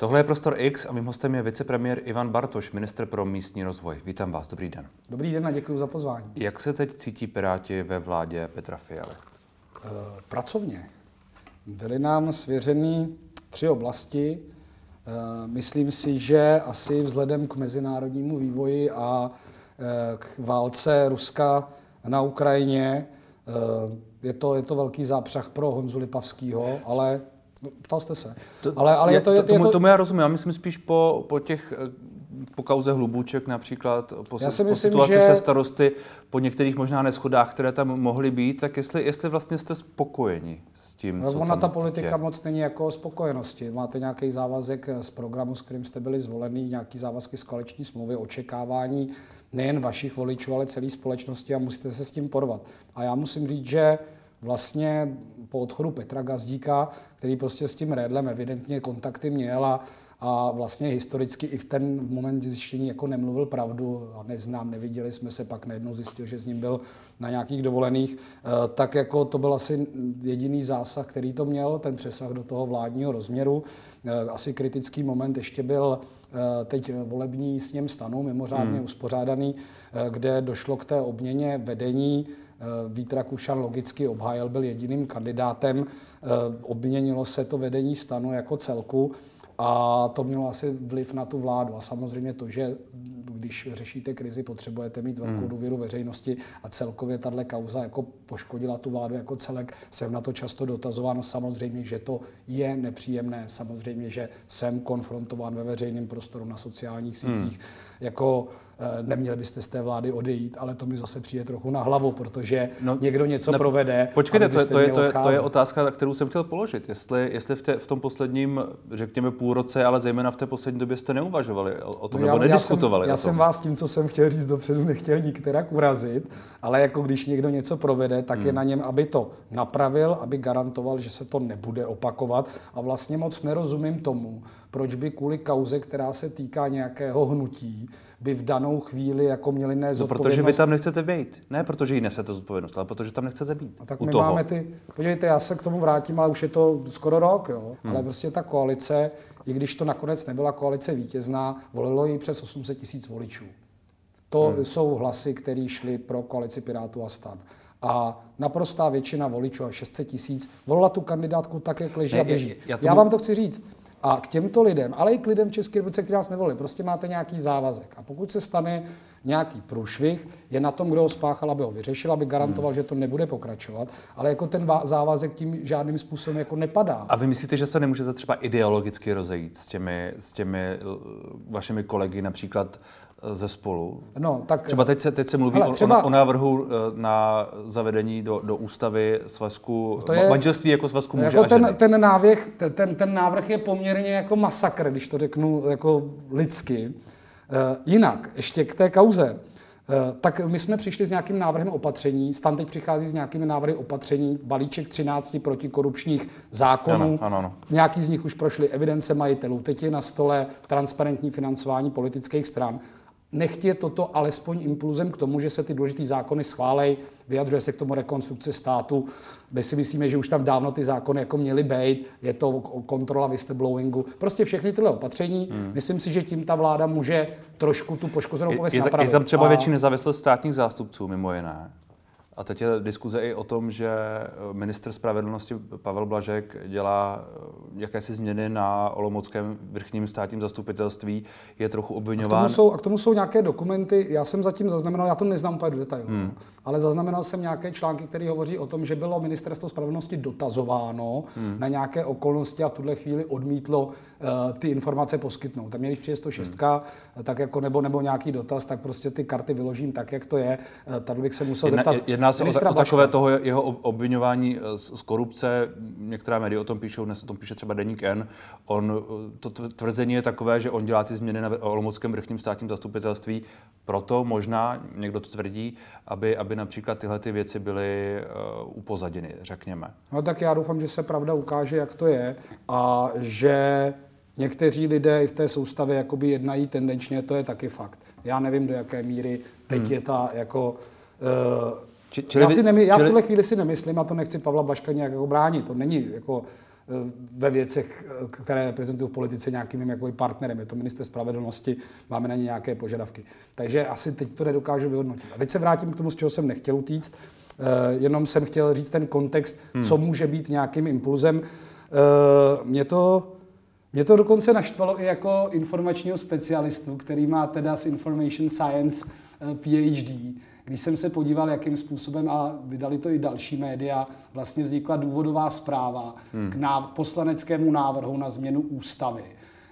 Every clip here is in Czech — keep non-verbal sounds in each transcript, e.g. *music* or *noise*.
Tohle je Prostor X a mým hostem je vicepremiér Ivan Bartoš, minister pro místní rozvoj. Vítám vás, dobrý den. Dobrý den a děkuji za pozvání. Jak se teď cítí Piráti ve vládě Petra Fialy? E, pracovně. Byly nám svěřeny tři oblasti. E, myslím si, že asi vzhledem k mezinárodnímu vývoji a e, k válce Ruska na Ukrajině je to, je to velký zápřah pro Honzu Lipavského, ale ptal jste se. To, ale, ale je, je to, je, tomu, je to... tomu já rozumím. Já myslím spíš po, po těch eh, po kauze Hlubuček například, po, já si myslím, po situaci že... se starosty, po některých možná neschodách, které tam mohly být, tak jestli, jestli vlastně jste spokojeni s tím, no, co Ona ta politika je. moc není jako o spokojenosti. Máte nějaký závazek z programu, s kterým jste byli zvolený, nějaký závazky z koaliční smlouvy, očekávání nejen vašich voličů, ale celé společnosti a musíte se s tím porvat. A já musím říct, že vlastně po odchodu Petra Gazdíka, který prostě s tím Redlem evidentně kontakty měl a, a vlastně historicky i v ten moment zjištění jako nemluvil pravdu a neznám, neviděli jsme se, pak najednou zjistil, že s ním byl na nějakých dovolených, eh, tak jako to byl asi jediný zásah, který to měl, ten přesah do toho vládního rozměru. Eh, asi kritický moment ještě byl eh, teď volební s ním stanu, mimořádně hmm. uspořádaný, kde došlo k té obměně vedení Eh, Vít Rakušan logicky obhájil, byl jediným kandidátem. Eh, obměnilo se to vedení stanu jako celku a to mělo asi vliv na tu vládu. A samozřejmě to, že když řešíte krizi, potřebujete mít velkou hmm. důvěru veřejnosti a celkově tahle kauza jako poškodila tu vládu jako celek. Jsem na to často dotazováno. Samozřejmě, že to je nepříjemné. Samozřejmě, že jsem konfrontován ve veřejném prostoru na sociálních sítích. Hmm. Jako neměli byste z té vlády odejít, ale to mi zase přijde trochu na hlavu, protože no, někdo něco ne, provede. Počkejte, to, to, je, to, je, to je otázka, kterou jsem chtěl položit. Jestli, jestli v, te, v tom posledním, řekněme, půl roce, ale zejména v té poslední době jste neuvažovali o tom, no, nebo já, nediskutovali já jsem, já jsem vás tím, co jsem chtěl říct dopředu, nechtěl nikterak urazit, ale jako když někdo něco provede, tak hmm. je na něm, aby to napravil, aby garantoval, že se to nebude opakovat a vlastně moc nerozumím tomu, proč by kvůli kauze, která se týká nějakého hnutí, by v danou chvíli jako měli nést no, protože vy tam nechcete být. Ne protože jí nesete zodpovědnost, ale protože tam nechcete být. No, tak my toho. máme ty, podívejte, já se k tomu vrátím, ale už je to skoro rok, jo. Hmm. Ale prostě ta koalice, i když to nakonec nebyla koalice vítězná, volilo ji přes 800 tisíc voličů. To hmm. jsou hlasy, které šly pro koalici Pirátů a stan. A naprostá většina voličů, 600 tisíc, volila tu kandidátku tak, jak leží a běží. Já, já, tomu... já vám to chci říct. A k těmto lidem, ale i k lidem v České republice, kteří nás nevolili, prostě máte nějaký závazek. A pokud se stane nějaký průšvih, je na tom, kdo ho spáchal, aby ho vyřešil, aby garantoval, hmm. že to nebude pokračovat, ale jako ten závazek tím žádným způsobem jako nepadá. A vy myslíte, že se nemůžete třeba ideologicky rozejít s těmi, s těmi vašimi kolegy, například ze spolu. No, tak, třeba teď se, teď se mluví hele, třeba, o, o návrhu eh, na zavedení do, do ústavy svazku, to je, manželství jako svazku muže jako a ten, ženy. Ten, návrh, ten, ten návrh je poměrně jako masakr, když to řeknu jako lidsky. Uh, jinak, ještě k té kauze. Uh, tak my jsme přišli s nějakým návrhem opatření, Stan teď přichází s nějakými návrhy opatření, balíček 13 protikorupčních zákonů, ano, ano, ano. nějaký z nich už prošly evidence majitelů, teď je na stole transparentní financování politických stran nechtě toto alespoň impulzem k tomu, že se ty důležité zákony schválej, vyjadřuje se k tomu rekonstrukce státu. My si myslíme, že už tam dávno ty zákony jako měly být, je to kontrola whistleblowingu, prostě všechny tyhle opatření. Hmm. Myslím si, že tím ta vláda může trošku tu poškozenou pověst napravit. Je tam třeba a... větší nezávislost státních zástupců, mimo jiné. A teď je diskuze i o tom, že eh, minister spravedlnosti Pavel Blažek dělá eh, jakési změny na Olomouckém vrchním státním zastupitelství, je trochu obvinován. A k tomu jsou, a k tomu jsou nějaké dokumenty, já jsem zatím zaznamenal, já to neznám úplně do detailu, hmm. ale zaznamenal jsem nějaké články, které hovoří o tom, že bylo ministerstvo spravedlnosti dotazováno hmm. na nějaké okolnosti a v tuhle chvíli odmítlo uh, ty informace poskytnout. Tam když přijde 106, hmm. tak jako nebo, nebo nějaký dotaz, tak prostě ty karty vyložím tak, jak to je. Uh, tady bych se musel jedna, zeptat. Jedna Jedná se o, o takové toho jeho obvinování eh, z, z korupce. Některá média o tom píšou, dnes o tom píše třeba Deník N. On, eh, to tvrzení je takové, že on dělá ty změny na Olomouckém vrchním státním zastupitelství, proto možná, někdo to tvrdí, aby, aby například tyhle ty věci byly uh, upozaděny, řekněme. No tak já doufám, že se pravda ukáže, jak to je a že někteří lidé i v té soustavě jakoby jednají tendenčně, to je taky fakt. Já nevím, do jaké míry teď hmm. je ta jako uh, Čili, já, si nemi, já v tuhle chvíli si nemyslím, a to nechci Pavla Baška nějak jako bránit, to není jako ve věcech, které reprezentují v politice nějakým mým jako partnerem. Je to minister spravedlnosti, máme na ně nějaké požadavky. Takže asi teď to nedokážu vyhodnotit. A teď se vrátím k tomu, z čeho jsem nechtěl utíct. Jenom jsem chtěl říct ten kontext, hmm. co může být nějakým impulzem. Mě to mě to dokonce naštvalo i jako informačního specialistu, který má teda z Information Science eh, PhD, když jsem se podíval, jakým způsobem, a vydali to i další média, vlastně vznikla důvodová zpráva hmm. k náv- poslaneckému návrhu na změnu ústavy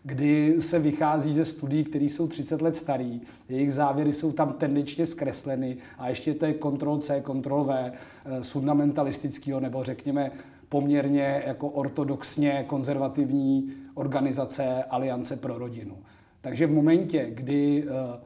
kdy se vychází ze studií, které jsou 30 let starý, jejich závěry jsou tam tendenčně zkresleny a ještě to je kontrol C, kontrol V eh, z fundamentalistického nebo řekněme poměrně jako ortodoxně konzervativní organizace Aliance pro rodinu. Takže v momentě, kdy, eh,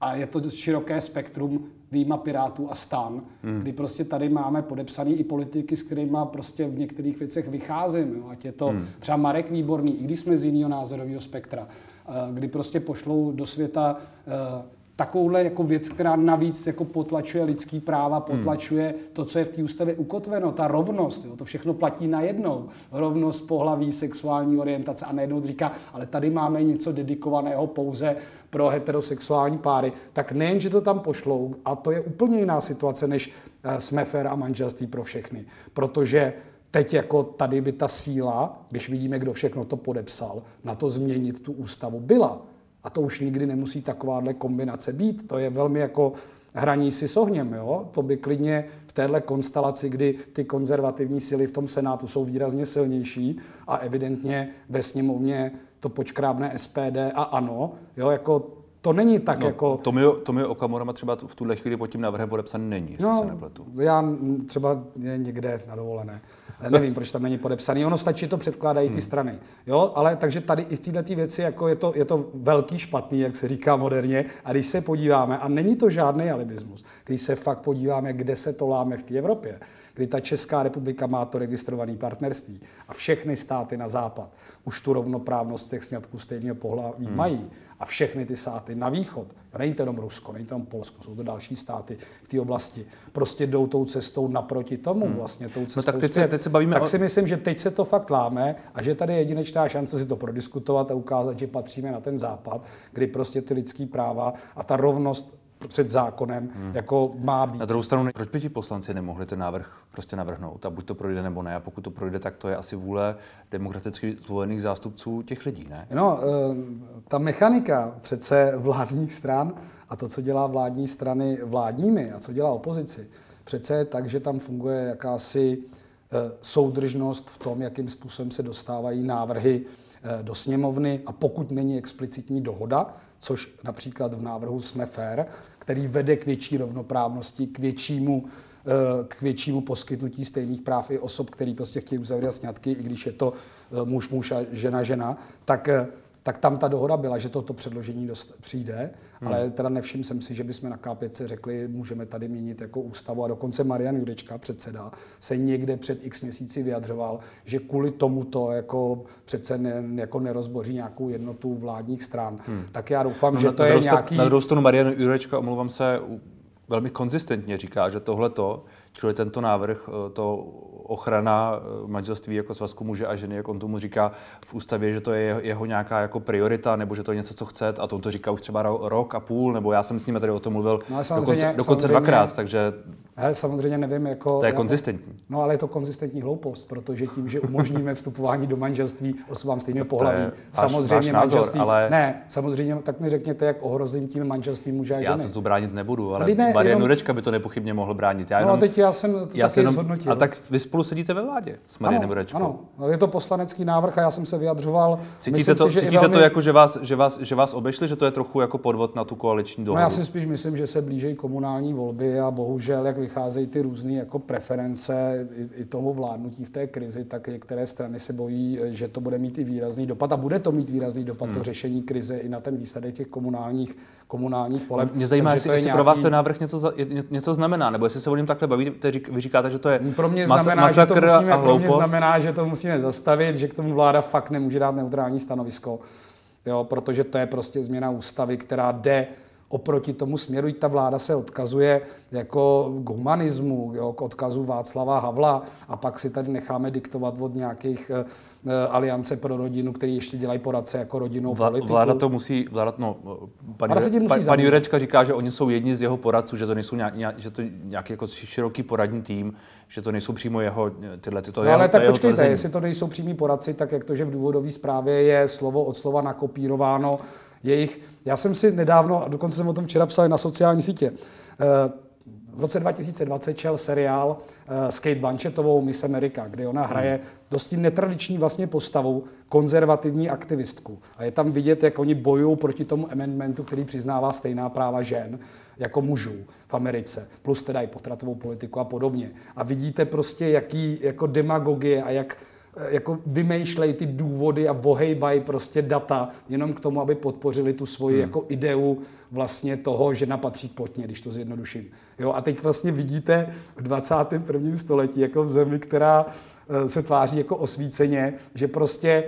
a je to široké spektrum výjima Pirátů a stan, hmm. kdy prostě tady máme podepsaný i politiky, s kterými prostě v některých věcech vycházím. Jo? Ať je to hmm. třeba Marek Výborný, i když jsme z jiného názorového spektra, eh, kdy prostě pošlou do světa eh, takovouhle jako věc, která navíc jako potlačuje lidský práva, hmm. potlačuje hmm. to, co je v té ústavě ukotveno, ta rovnost, jo, to všechno platí najednou. Rovnost pohlaví, sexuální orientace a najednou říká, ale tady máme něco dedikovaného pouze pro heterosexuální páry, tak nejen, že to tam pošlou, a to je úplně jiná situace, než eh, smefer a manželství pro všechny. Protože teď jako tady by ta síla, když vidíme, kdo všechno to podepsal, na to změnit tu ústavu byla. A to už nikdy nemusí takováhle kombinace být. To je velmi jako hraní si s ohněm. Jo? To by klidně v téhle konstelaci, kdy ty konzervativní síly v tom Senátu jsou výrazně silnější a evidentně ve sněmovně to počkrábne SPD a ano, jo, jako to není tak no, jako... Tomio, Tomio Okamura třeba v tuhle chvíli pod tím návrhem podepsaný není, jestli no, se nepletu. Já třeba je někde na dovolené. Nevím, proč tam není podepsaný. Ono stačí, to předkládají ty hmm. strany. Jo, ale takže tady i v této věci jako je, to, je to velký špatný, jak se říká moderně. A když se podíváme, a není to žádný alibismus, když se fakt podíváme, kde se to láme v té Evropě, kdy ta Česká republika má to registrované partnerství a všechny státy na západ už tu rovnoprávnost těch sňatků stejného pohlaví hmm. mají a všechny ty státy na východ, není to jenom Rusko, není to jenom Polsko, jsou to další státy v té oblasti, prostě jdou tou cestou naproti tomu hmm. vlastně, tou cestou no, tak teď se, teď se bavíme tak si myslím, že teď se to fakt láme a že tady je jedinečná šance si to prodiskutovat a ukázat, že patříme na ten západ, kdy prostě ty lidský práva a ta rovnost před zákonem, hmm. jako má být. Na druhou stranu, proč by ti poslanci nemohli ten návrh prostě navrhnout a buď to projde nebo ne? A pokud to projde, tak to je asi vůle demokraticky zvolených zástupců těch lidí, ne? No, eh, ta mechanika přece vládních stran a to, co dělá vládní strany vládními a co dělá opozici, přece je tak, že tam funguje jakási eh, soudržnost v tom, jakým způsobem se dostávají návrhy eh, do sněmovny a pokud není explicitní dohoda, což například v návrhu jsme fair, který vede k větší rovnoprávnosti, k většímu eh, k většímu poskytnutí stejných práv i osob, který prostě chtějí uzavírat sňatky, i když je to eh, muž, muž a žena, žena, tak eh, tak tam ta dohoda byla, že toto předložení dost přijde, hmm. ale teda nevšiml jsem si, že bychom na K5 řekli, můžeme tady měnit jako ústavu a dokonce Marian Jurečka, předseda, se někde před x měsíci vyjadřoval, že kvůli tomuto jako přece ne, jako nerozboří nějakou jednotu vládních stran. Hmm. Tak já doufám, no, že to na, je nějaký... Na druhou stranu Marian Jurečka, omlouvám se, velmi konzistentně říká, že tohle to, čili tento návrh, eh, to ochrana eh, manželství jako svazku muže a ženy, jak on tomu říká v ústavě, že to je jeho nějaká jako priorita, nebo že to je něco, co chce, a to to říká už třeba rok a půl, nebo já jsem s ním tady o tom mluvil no, dokonce, dokonce dvakrát, takže ale samozřejmě nevím, jako... To je konzistentní. No ale je to konzistentní hloupost, protože tím, že umožníme vstupování do manželství osobám stejného pohlaví, samozřejmě váš názor, manželství... Ale... Ne, samozřejmě, tak mi řekněte, jak ohrozím tím manželství muže a ženy. Já to bránit nebudu, ale ne, Marian jenom... Nurečka by to nepochybně mohl bránit. Já no, jenom, no teď já jsem to já taky jenom, zhodnotil. A tak vy spolu sedíte ve vládě s Marianem Nurečkou. Ano, je to poslanecký návrh a já jsem se vyjadřoval. Cítíte to, si, že cítíte velmi... to jako, že vás, že, vás, že vás obešli, že to je trochu jako podvod na tu koaliční dohodu? No, já si spíš myslím, že se blíží komunální volby a bohužel, jak vycházejí ty různé jako preference i, i toho vládnutí v té krizi, tak některé strany se bojí, že to bude mít i výrazný dopad a bude to mít výrazný dopad hmm. to řešení krize i na ten výsledek těch komunálních, komunálních voleb. Mě zajímá, jestli, jestli nějaký... pro vás ten návrh něco, něco znamená, nebo jestli se o něm takhle bavíte, vy říkáte, že to je pro mě znamená, mas, že to musíme, pro mě znamená, že to musíme zastavit, že k tomu vláda fakt nemůže dát neutrální stanovisko, jo, protože to je prostě změna ústavy, která jde oproti tomu směru. Ta vláda se odkazuje jako k humanismu, jo, k odkazu Václava Havla a pak si tady necháme diktovat od nějakých uh, aliance pro rodinu, který ještě dělají poradce jako rodinnou Vla, politiku. Vláda to musí, vláda, no, pan, musí pan, pan Jurečka říká, že oni jsou jedni z jeho poradců, že to nejsou nějak, nějak, že to nějaký jako široký poradní tým, že to nejsou přímo jeho tyhle tyto. No, ale tak počkejte, tvrzení. jestli to nejsou přímí poradci, tak jak to, že v důvodové zprávě je slovo od slova nakopírováno jejich, já jsem si nedávno, a dokonce jsem o tom včera psal na sociální sítě, eh, v roce 2020 čel seriál uh, s Kate Blanchettovou Miss America, kde ona hraje dosti netradiční vlastně postavu, konzervativní aktivistku. A je tam vidět, jak oni bojují proti tomu amendmentu, který přiznává stejná práva žen jako mužů v Americe, plus teda i potratovou politiku a podobně. A vidíte prostě, jaký jako demagogie a jak Eh, jako vymýšlejí ty důvody a vohejbají prostě data jenom k tomu, aby podpořili tu svoji hmm. jako ideu vlastně toho, že napatří plotně, když to zjednoduším. Jo, a teď vlastně vidíte v 21. století jako v zemi, která eh, se tváří jako osvíceně, že prostě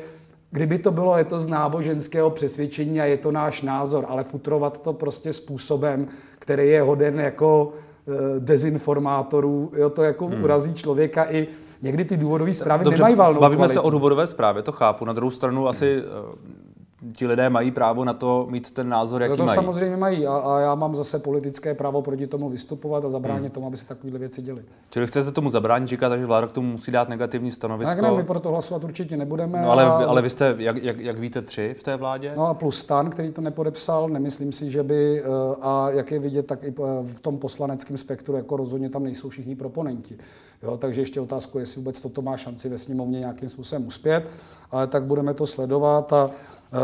Kdyby to bylo, je to z náboženského přesvědčení a je to náš názor, ale futrovat to prostě způsobem, který je hoden jako eh, dezinformátorů, jo, to jako hmm. urazí člověka i někdy ty důvodové zprávy Dobře, nemají valnou Bavíme kvalitu. se o důvodové zprávě, to chápu. Na druhou stranu asi hmm ti lidé mají právo na to mít ten názor, jaký to mají. samozřejmě mají a, a já mám zase politické právo proti tomu vystupovat a zabránit hmm. tomu, aby se takovéhle věci děly. Čili chcete tomu zabránit, říkat, že vláda k tomu musí dát negativní stanovisko? Tak ne, my pro to hlasovat určitě nebudeme. No, ale, a... ale vy jste, jak, jak, jak víte, tři v té vládě? No a plus stan, který to nepodepsal, nemyslím si, že by, eh, a jak je vidět, tak i eh, v tom poslaneckém spektru, jako rozhodně tam nejsou všichni proponenti. Jo, takže ještě otázku, jestli vůbec toto má šanci ve sněmovně nějakým způsobem uspět, ale tak budeme to sledovat a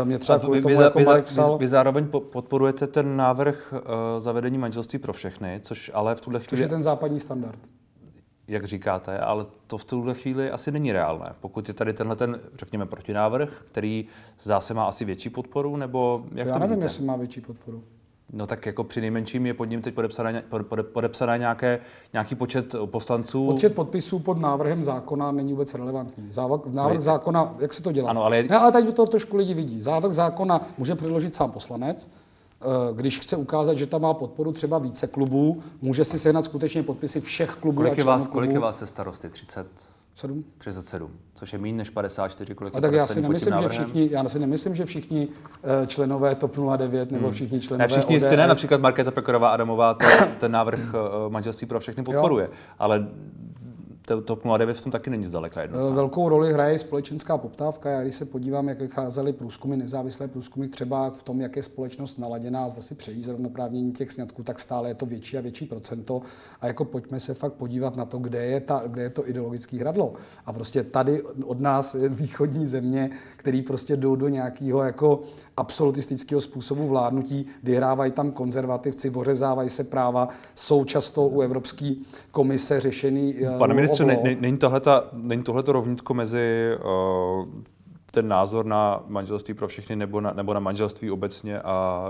mě třeba kvůli tomu, vy, jako Marek psal... Vy, vy zároveň podporujete ten návrh uh, zavedení manželství pro všechny, což ale v tuhle chvíli... Což je ten západní standard. Jak říkáte, ale to v tuhle chvíli asi není reálné. Pokud je tady tenhle ten, řekněme, protinávrh, který zdá se má asi větší podporu, nebo jak Já to nevím, vidíte? jestli má větší podporu. No tak jako při nejmenším je pod ním teď podepsaná, podepsaná nějaké, nějaký počet poslanců. Počet podpisů pod návrhem zákona není vůbec relevantní. Závak, návrh zákona, jak se to dělá? Ano, ale... Ne, ale teď to trošku lidi vidí. Závak zákona může předložit sám poslanec, eh, když chce ukázat, že tam má podporu třeba více klubů, může si sehnat skutečně podpisy všech klubů kolik je vás. Kolik je vás se starosty? 30? 7? 37, což je méně než 54, kolik a tak já si nemyslím, že všichni, já si nemyslím, že všichni uh, členové TOP 09 nebo hmm. všichni členové Ne, všichni jistě ne, například Markéta Pekorová Adamová to, ten návrh uh, manželství pro všechny podporuje, jo. ale TOP 09 v tom taky není zdaleka jedno. Eh, velkou roli hraje společenská poptávka. Já když se podívám, jak vycházely průzkumy, nezávislé průzkumy, třeba v tom, jak je společnost naladěná, zda si přejí zrovnoprávnění těch sňatků, tak stále je to větší a větší procento. A jako pojďme se fakt podívat na to, kde je, ta, kde je to ideologické hradlo. A prostě tady od nás je východní země, který prostě jdou do nějakého jako absolutistického způsobu vládnutí, vyhrávají tam konzervativci, vořezávají se práva, jsou často u Evropské komise řešený eh, Pane ministře, ne, ne, není, tohleta, není tohleto rovnítko mezi uh, ten názor na manželství pro všechny nebo na, nebo na manželství obecně a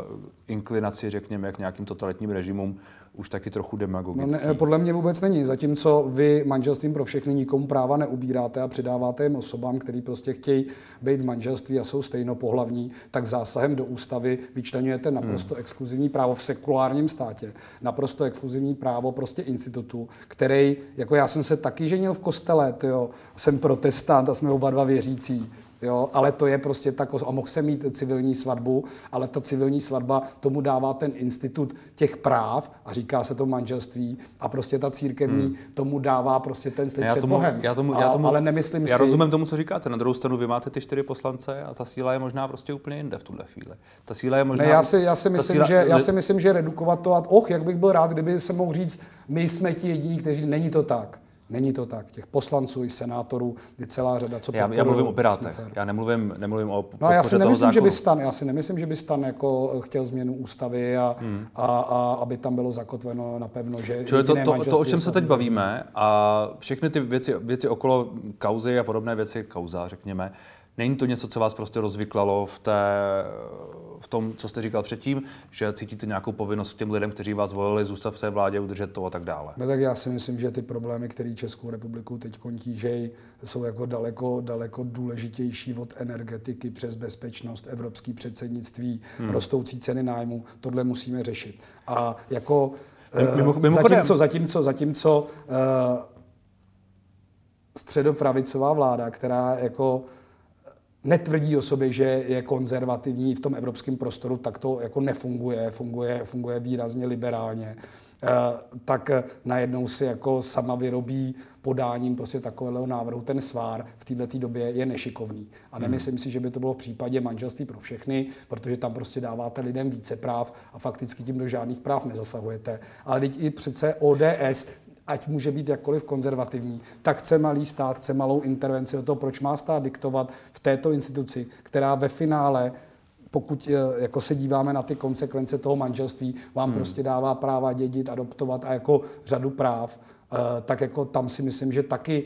inklinaci, řekněme, k nějakým totalitním režimům už taky trochu demagogický. No ne, podle mě vůbec není. Zatímco vy manželstvím pro všechny nikomu práva neubíráte a přidáváte jim osobám, který prostě chtějí být v manželství a jsou stejnopohlavní, tak zásahem do ústavy vyčlenujete naprosto hmm. exkluzivní právo v sekulárním státě, naprosto exkluzivní právo prostě institutu, který, jako já jsem se taky ženil v kostele, tyjo, jsem protestant a jsme oba dva věřící Jo, ale to je prostě tak, a mohl jsem mít civilní svatbu, ale ta civilní svatba tomu dává ten institut těch práv a říká se to manželství a prostě ta církevní hmm. tomu dává prostě ten slib před tomu, Bohem. Já tomu, já tomu, ale nemyslím já si... rozumím tomu, co říkáte. Na druhou stranu vy máte ty čtyři poslance a ta síla je možná prostě úplně jinde v tuhle chvíli. Ta síla je možná... Ne, já si, já si, myslím, síla... že, já si myslím, že redukovat to a och, jak bych byl rád, kdyby se mohl říct, my jsme ti jediní, kteří... Není to tak. Není to tak. Těch poslanců i senátorů je celá řada, co já, já mluvím o Pirátech. Já nemluvím, nemluvím o No já si nemyslím, že by stan, já si nemyslím, že by stan jako chtěl změnu ústavy a, hmm. a, a, aby tam bylo zakotveno napevno, že Čili to, to, to, o čem se teď bavíme a všechny ty věci, věci okolo kauzy a podobné věci, kauza, řekněme, není to něco, co vás prostě rozvyklalo v té v tom, co jste říkal předtím, že cítíte nějakou povinnost k těm lidem, kteří vás volili, zůstat v té vládě, udržet to a tak dále. No tak já si myslím, že ty problémy, které Českou republiku teď kontížejí, jsou jako daleko, daleko důležitější od energetiky přes bezpečnost, evropský předsednictví, hmm. rostoucí ceny nájmu. Tohle musíme řešit. A jako Mimo, zatímco, zatímco, zatímco uh, středopravicová vláda, která jako netvrdí o sobě, že je konzervativní v tom evropském prostoru, tak to jako nefunguje, funguje, funguje výrazně liberálně, eh, tak najednou si jako sama vyrobí podáním prostě takového návrhu ten svár v této době je nešikovný. A hmm. nemyslím si, že by to bylo v případě manželství pro všechny, protože tam prostě dáváte lidem více práv a fakticky tím do žádných práv nezasahujete. Ale teď i přece ODS ať může být jakkoliv konzervativní, tak chce malý stát, chce malou intervenci o to, proč má stát diktovat v této instituci, která ve finále pokud eh, jako se díváme na ty konsekvence toho manželství, vám hmm. prostě dává práva dědit, adoptovat a jako řadu práv, eh, tak jako tam si myslím, že taky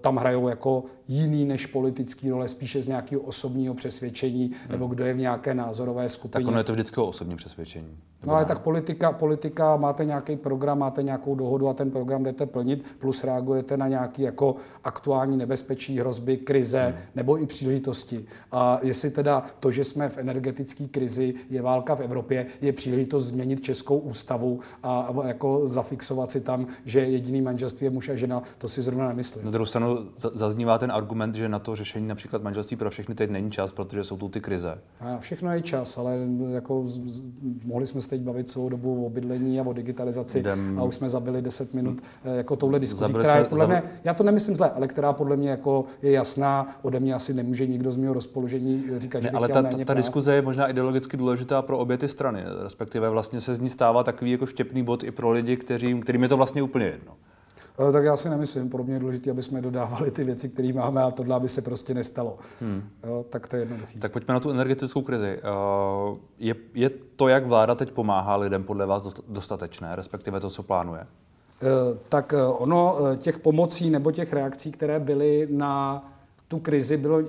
tam hrajou jako jiný než politický role, spíše z nějakého osobního přesvědčení, hmm. nebo kdo je v nějaké názorové skupině. Tak ono je to vždycky o osobním přesvědčení. No ale tak politika, politika, máte nějaký program, máte nějakou dohodu a ten program jdete plnit, plus reagujete na nějaké jako aktuální nebezpečí, hrozby, krize hmm. nebo i příležitosti. A jestli teda to, že jsme v energetické krizi, je válka v Evropě, je příležitost změnit českou ústavu a jako zafixovat si tam, že jediný manželství je muž a žena, to si zrovna nemyslím myslím. Na druhou stranu zaznívá ten argument, že na to řešení například manželství pro všechny teď není čas, protože jsou tu ty krize. A všechno je čas, ale jako z, z, mohli jsme se teď bavit celou dobu o bydlení a o digitalizaci Jdem, a už jsme zabili 10 minut hmm. jako touhle diskuzí, která je podle mě, já to nemyslím zle, ale která podle mě jako je jasná, ode mě asi nemůže nikdo z mého rozpoložení říkat, ne, že ale ta, ta, ta diskuze je možná ideologicky důležitá pro obě ty strany, respektive vlastně se z ní stává takový jako štěpný bod i pro lidi, kterým, kterým je to vlastně úplně jedno. Eh, tak já si nemyslím. Pro mě je důležité, aby jsme dodávali ty věci, které máme a tohle, aby se prostě nestalo. Hmm. Jo, tak to je jednoduché. Tak pojďme na tu energetickou krizi. Eh, je, je to, jak vláda teď pomáhá lidem, podle vás dostatečné, respektive to, co plánuje? Eh, tak ono těch pomocí nebo těch reakcí, které byly na tu krizi, bylo,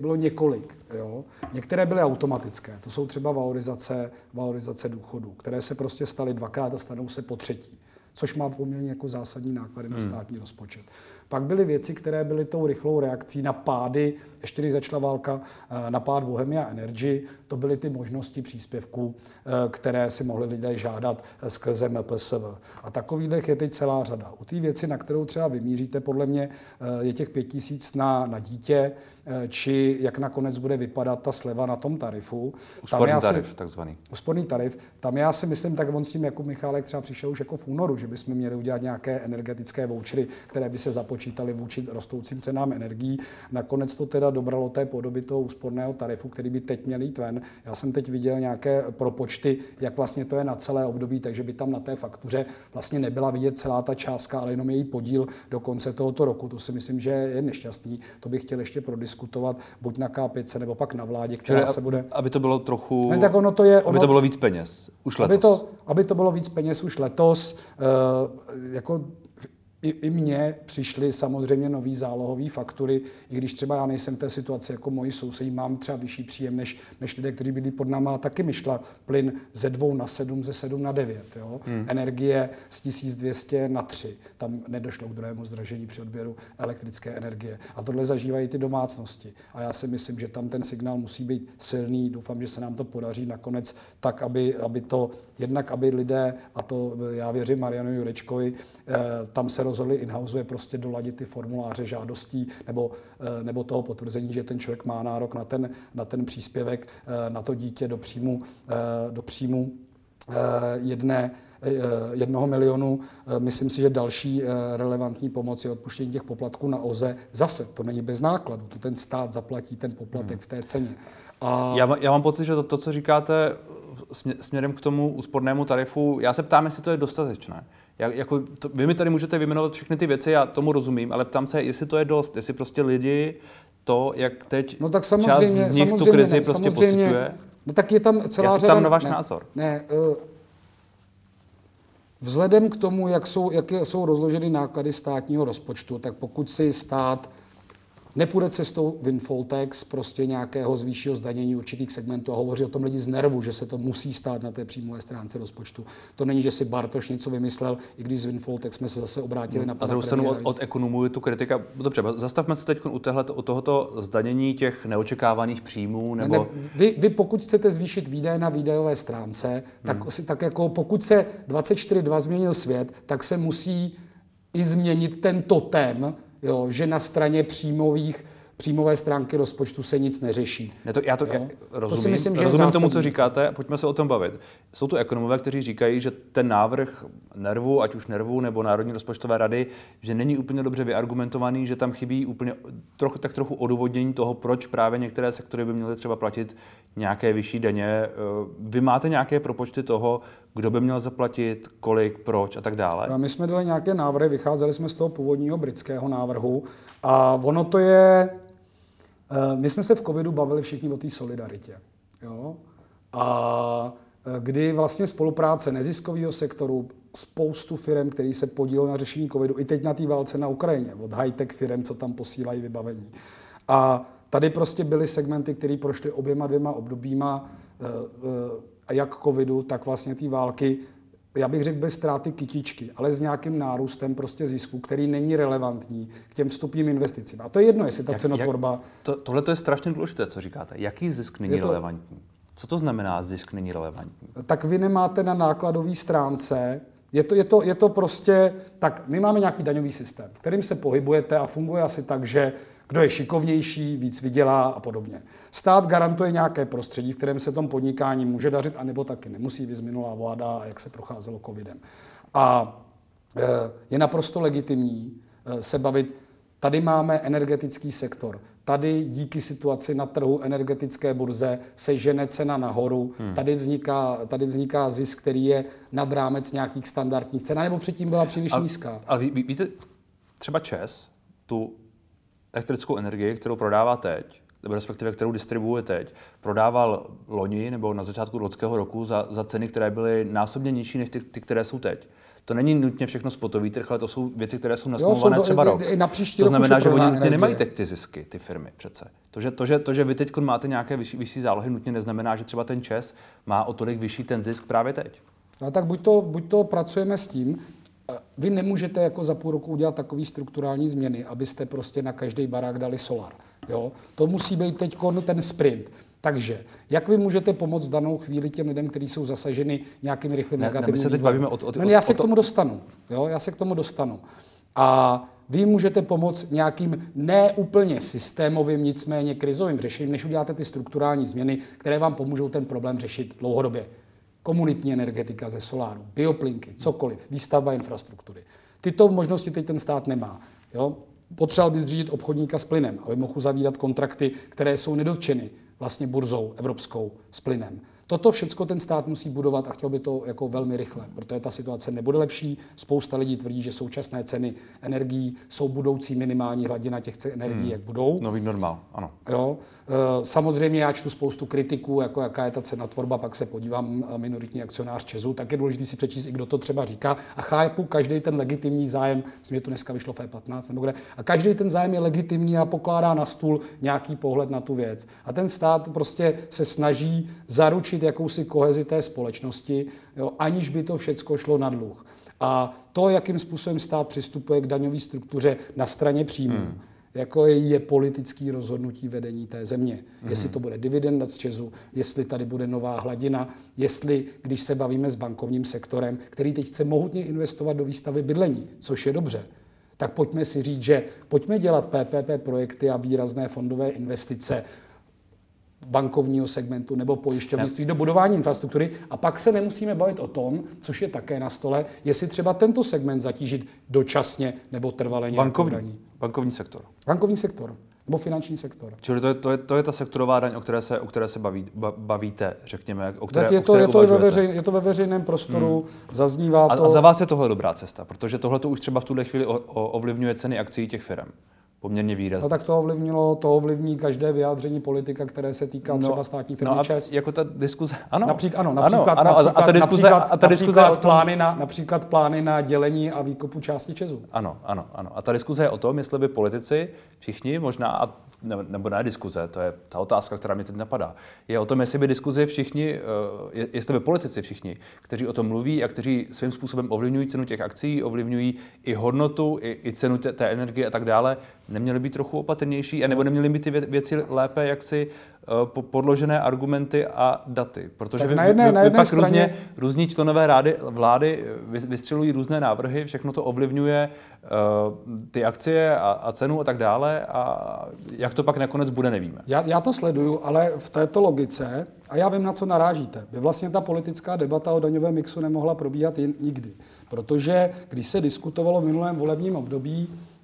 bylo několik. Jo. Některé byly automatické. To jsou třeba valorizace, valorizace důchodů, které se prostě staly dvakrát a stanou se po třetí což má poměrně jako zásadní náklady na hmm. státní rozpočet. Pak byly věci, které byly tou rychlou reakcí na pády, ještě když začala válka, eh, na pád Bohemia Energy, to byly ty možnosti příspěvků, eh, které si mohli lidé žádat eh, skrze MPSV. A takových je teď celá řada. U té věci, na kterou třeba vymíříte, podle mě je těch pět tisíc na, na dítě, či jak nakonec bude vypadat ta sleva na tom tarifu. Úsporný tam tarif, si, takzvaný. Úsporný tarif. Tam já si myslím, tak on s tím Jakub Michálek třeba přišel už jako v únoru, že bychom měli udělat nějaké energetické vouchery, které by se započítaly vůči rostoucím cenám energií. Nakonec to teda dobralo té podoby toho úsporného tarifu, který by teď měl jít ven. Já jsem teď viděl nějaké propočty, jak vlastně to je na celé období, takže by tam na té faktuře vlastně nebyla vidět celá ta částka, ale jenom její podíl do konce tohoto roku. To si myslím, že je nešťastný. To bych chtěl ještě prodiskutovat diskutovat buď na K5 nebo pak na vládě, která Čili, se bude... Aby to bylo trochu... Ne, tak ono to je, ono, aby to bylo víc peněz už letos. Aby to, aby to bylo víc peněz už letos. Uh, jako i, I mně přišly samozřejmě nový zálohové faktury, i když třeba já nejsem v té situaci jako moji sousedí, mám třeba vyšší příjem než, než lidé, kteří byli pod náma, taky mi šla plyn ze dvou na sedm, ze sedm na devět. Jo? Hmm. Energie z 1200 na tři. Tam nedošlo k druhému zdražení při odběru elektrické energie. A tohle zažívají ty domácnosti. A já si myslím, že tam ten signál musí být silný. Doufám, že se nám to podaří nakonec tak, aby, aby to jednak, aby lidé, a to já věřím Marianu Jurečkovi, eh, tam se rozhodli in-house prostě doladit ty formuláře žádostí nebo, eh, nebo toho potvrzení, že ten člověk má nárok na ten, na ten příspěvek eh, na to dítě do příjmu, eh, do příjmu jedné, jednoho milionu. Myslím si, že další relevantní pomoc je odpuštění těch poplatků na OZE. Zase, to není bez nákladu, to ten stát zaplatí ten poplatek hmm. v té ceně. A... Já, já mám pocit, že to, to, co říkáte směrem k tomu úspornému tarifu, já se ptám, jestli to je dostatečné. Já, jako, to, vy mi tady můžete vyjmenovat všechny ty věci, já tomu rozumím, ale ptám se, jestli to je dost, jestli prostě lidi to, jak teď no tak samozřejmě, část z nich tu krizi ne, prostě pocituje. No tak je tam celá já řada... tam na váš ne, názor. Ne, uh, Vzhledem k tomu, jak jsou, jak jsou rozloženy náklady státního rozpočtu, tak pokud si stát nepůjde cestou windfall tax, prostě nějakého zvýšího zdanění určitých segmentů a hovoří o tom lidi z nervu, že se to musí stát na té příjmové stránce rozpočtu. To není, že si Bartoš něco vymyslel, i když z windfall tax jsme se zase obrátili na pana A druhou stranu od, od ekonomů je tu kritika. Dobře, zastavme se teď u, téhle, u tohoto zdanění těch neočekávaných příjmů. Nebo... Ne, ne, vy, vy, pokud chcete zvýšit výdaje na výdajové stránce, tak, hmm. tak jako pokud se 24.2 změnil svět, tak se musí i změnit ten totem, jo, že na straně příjmových příjmové stránky rozpočtu se nic neřeší. Ne, to, já to já rozumím, to si myslím, že rozumím tomu, co říkáte, pojďme se o tom bavit. Jsou tu ekonomové, kteří říkají, že ten návrh nervu, ať už nervu nebo Národní rozpočtové rady, že není úplně dobře vyargumentovaný, že tam chybí úplně trochu, tak trochu odůvodnění toho, proč právě některé sektory by měly třeba platit nějaké vyšší daně. Eh, vy máte nějaké propočty toho, kdo by měl zaplatit, kolik, proč a tak dále? My jsme dali nějaké návrhy, vycházeli jsme z toho původního britského návrhu a ono to je Eh, my jsme se v covidu bavili všichni o té solidaritě. Jo? A eh, kdy vlastně spolupráce neziskového sektoru, spoustu firm, který se podílel na řešení covidu, i teď na té válce na Ukrajině, od high-tech firm, co tam posílají vybavení. A tady prostě byly segmenty, které prošly oběma dvěma obdobíma, eh, jak covidu, tak vlastně té války, já bych řekl bez ztráty kytičky, ale s nějakým nárůstem prostě zisku, který není relevantní k těm vstupním investicím. A to je jedno, jestli ta jak, cenotvorba... Jak, to, tohle to je strašně důležité, co říkáte. Jaký zisk není je to, relevantní? Co to znamená, zisk není relevantní? Tak vy nemáte na nákladové stránce je to, je, to, je to prostě, tak my máme nějaký daňový systém, kterým se pohybujete a funguje asi tak, že kdo je šikovnější, víc vydělá a podobně. Stát garantuje nějaké prostředí, v kterém se tom podnikání může dařit, anebo taky nemusí, vys minulá vláda a jak se procházelo covidem. A e, je naprosto legitimní e, se bavit, tady máme energetický sektor, tady díky situaci na trhu energetické burze se žene cena nahoru, hmm. tady, vzniká, tady vzniká zisk, který je nad rámec nějakých standardních cen, nebo předtím byla příliš a, nízká. A ví, víte, třeba ČES tu elektrickou energii, kterou prodává teď, nebo respektive kterou distribuuje teď, prodával loni nebo na začátku loňského roku za, za ceny, které byly násobně nižší než ty, ty, které jsou teď. To není nutně všechno spotový trh, ale to jsou věci, které jsou nasmluvané třeba rok. I, i na to znamená, že oni nutně nemají teď ty zisky, ty firmy přece. To, že, to, že, to, že vy teď máte nějaké vyšší, vyšší zálohy, nutně neznamená, že třeba ten ČES má o tolik vyšší ten zisk právě teď. No tak buď to, buď to pracujeme s tím, vy nemůžete jako za půl roku udělat takový strukturální změny, abyste prostě na každý barák dali solar. Jo? To musí být teď ten sprint. Takže, jak vy můžete pomoct danou chvíli těm lidem, kteří jsou zasaženi nějakým rychlým ne, negativním ne, se teď bavíme o, o, no, Já se k tomu dostanu. Jo? Já se k tomu dostanu. A vy můžete pomoct nějakým neúplně systémovým, nicméně krizovým řešením, než uděláte ty strukturální změny, které vám pomůžou ten problém řešit dlouhodobě komunitní energetika ze soláru, bioplinky, cokoliv, výstavba infrastruktury. Tyto možnosti teď ten stát nemá. Jo? Potřeboval by zřídit obchodníka s plynem, aby mohl zavírat kontrakty, které jsou nedotčeny vlastně burzou evropskou s plynem. Toto všechno ten stát musí budovat a chtěl by to jako velmi rychle, protože ta situace nebude lepší. Spousta lidí tvrdí, že současné ceny energií jsou budoucí minimální hladina těch cen energií, hmm. jak budou. Nový normál, ano. Jo. E, samozřejmě já čtu spoustu kritiků, jako jaká je ta cena tvorba, pak se podívám e, minoritní akcionář Česu, tak je důležité si přečíst, i kdo to třeba říká. A chápu každý ten legitimní zájem, že to dneska vyšlo v E15 nebo kde, a každý ten zájem je legitimní a pokládá na stůl nějaký pohled na tu věc. A ten stát prostě se snaží zaručit zaručit jakousi kohezi té společnosti, jo, aniž by to všechno šlo na dluh. A to, jakým způsobem stát přistupuje k daňové struktuře na straně příjmů, hmm. jako je, je politický rozhodnutí vedení té země. Hmm. Jestli to bude dividenda z Česu, jestli tady bude nová hladina, jestli, když se bavíme s bankovním sektorem, který teď chce mohutně investovat do výstavy bydlení, což je dobře, tak pojďme si říct, že pojďme dělat PPP projekty a výrazné fondové investice bankovního segmentu nebo pojišťovnictví do budování infrastruktury a pak se nemusíme bavit o tom, což je také na stole, jestli třeba tento segment zatížit dočasně nebo trvale bankovní, daní. Bankovní sektor. Bankovní sektor nebo finanční sektor. Čili to je, to je, to je ta sektorová daň, o které se, o které se baví, bavíte, řekněme. O které, tak je to, je, to ve veřej, je to ve veřejném prostoru, hmm. zaznívá a, to. A za vás je tohle dobrá cesta, protože tohle to už třeba v tuhle chvíli o, o, ovlivňuje ceny akcí těch firm. Poměrně výrazně. No tak to ovlivnilo, to ovlivní každé vyjádření politika, které se týká no, třeba státní firmy no a ČES. jako ta diskuze, ano. Například, ano, například, ano, ano, například, a ta diskuze, například, a ta diskuze například, tom... plány na, například plány na dělení a výkupu části Česu. Ano, ano, ano. A ta diskuze je o tom, jestli by politici, všichni možná, nebo ne diskuze, to je ta otázka, která mě teď napadá, je o tom, jestli by diskuze všichni, eh, jestli by politici všichni, kteří o tom mluví a kteří svým způsobem ovlivňují cenu těch akcí, ovlivňují i hodnotu, i, i cenu té, té energie a tak dále, neměli být trochu opatrnější, nebo neměli být ty věci lépe jaksi uh, podložené argumenty a daty. Protože vy, na jedné, vy, na jedné pak straně... různě, různí členové rády, vlády vystřelují různé návrhy, všechno to ovlivňuje uh, ty akcie a, a cenu a tak dále a jak to pak nakonec bude, nevíme. Já, já to sleduju, ale v této logice, a já vím, na co narážíte, by vlastně ta politická debata o daňovém mixu nemohla probíhat nikdy. Protože když se diskutovalo v minulém volebním období eh,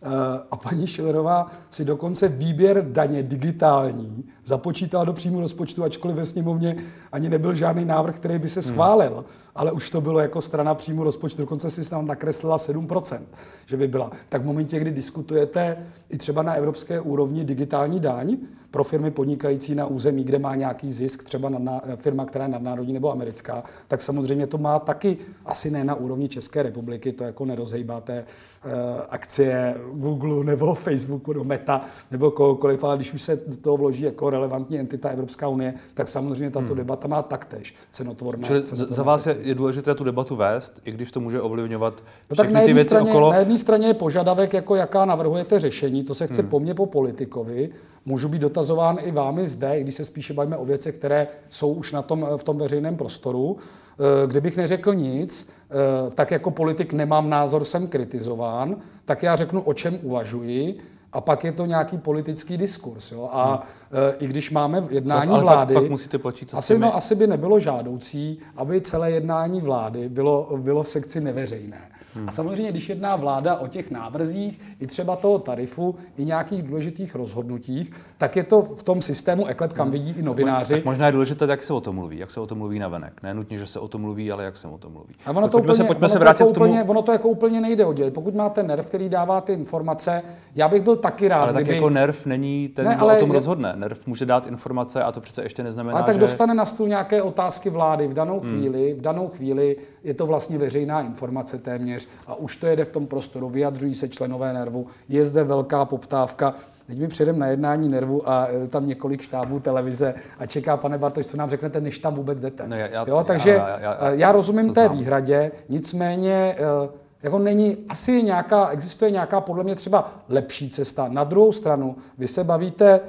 a paní Šilerová si dokonce výběr daně digitální započítala do příjmu rozpočtu, ačkoliv ve sněmovně ani nebyl žádný návrh, který by se hmm. schválil, hmm. Ale už to bylo jako strana příjmu rozpočtu, dokonce si tam nakreslila 7%, že by byla. Tak v momentě, kdy diskutujete i třeba na evropské úrovni digitální daň, pro firmy podnikající na území, kde má nějaký zisk, třeba na, na, firma, která je nadnárodní nebo americká, tak samozřejmě to má taky, asi ne na úrovni České republiky, to jako nerozhejbáte uh, akcie Google nebo Facebooku nebo Meta nebo kohokoliv, ale když už se do toho vloží jako relevantní entita Evropská unie, tak samozřejmě tato hmm. debata má taktéž cenotvorné. Čili cenotvorné za vás je, je důležité tu debatu vést, i když to může ovlivňovat no tak na věci straně, okolo? Na jedné straně je požadavek, jako jaká navrhujete řešení, to se chce hmm. po mně po politikovi, můžu být dotazován i vámi zde, i když se spíše bavíme o věcech, které jsou už na tom, v tom veřejném prostoru. Eh, kdybych neřekl nic, eh, tak jako politik nemám názor, jsem kritizován, tak já řeknu, o čem uvažuji, a pak je to nějaký politický diskurs. Jo? A hmm. e, i když máme jednání ale vlády, pak, pak musíte počítat asi, no, asi by nebylo žádoucí, aby celé jednání vlády bylo, bylo v sekci neveřejné. Hmm. A samozřejmě, když jedná vláda o těch návrzích, i třeba toho tarifu, i nějakých důležitých rozhodnutích, tak je to v tom systému eklep, kam hmm. vidí i novináři. Tak možná je důležité, jak se o tom mluví, jak se o tom mluví na venek. Ne nutně, že se o tom mluví, ale jak se o tom mluví. A ono to, pojďme úplně, se, pojďme ono se vrátit to jako tomu... úplně, ono to jako úplně nejde oddělit. Pokud máte nerv, který dává ty informace, já bych byl taky rád, Ale kdyby... tak jako nerv není ten, ne, ale o tom je... rozhodne. Nerv může dát informace a to přece ještě neznamená, Ale tak že... dostane na stůl nějaké otázky vlády v danou hmm. chvíli, v danou chvíli je to vlastně veřejná informace téměř a už to jede v tom prostoru, vyjadřují se členové nervu, je zde velká poptávka. Teď mi přijedem na jednání nervu a je tam několik štábů televize a čeká, pane Bartoš, co nám řeknete, než tam vůbec jdete. No, já, já, jo, takže já, já, já, já rozumím té znám. výhradě, nicméně eh, jako není, asi nějaká, existuje nějaká podle mě třeba lepší cesta. Na druhou stranu, vy se bavíte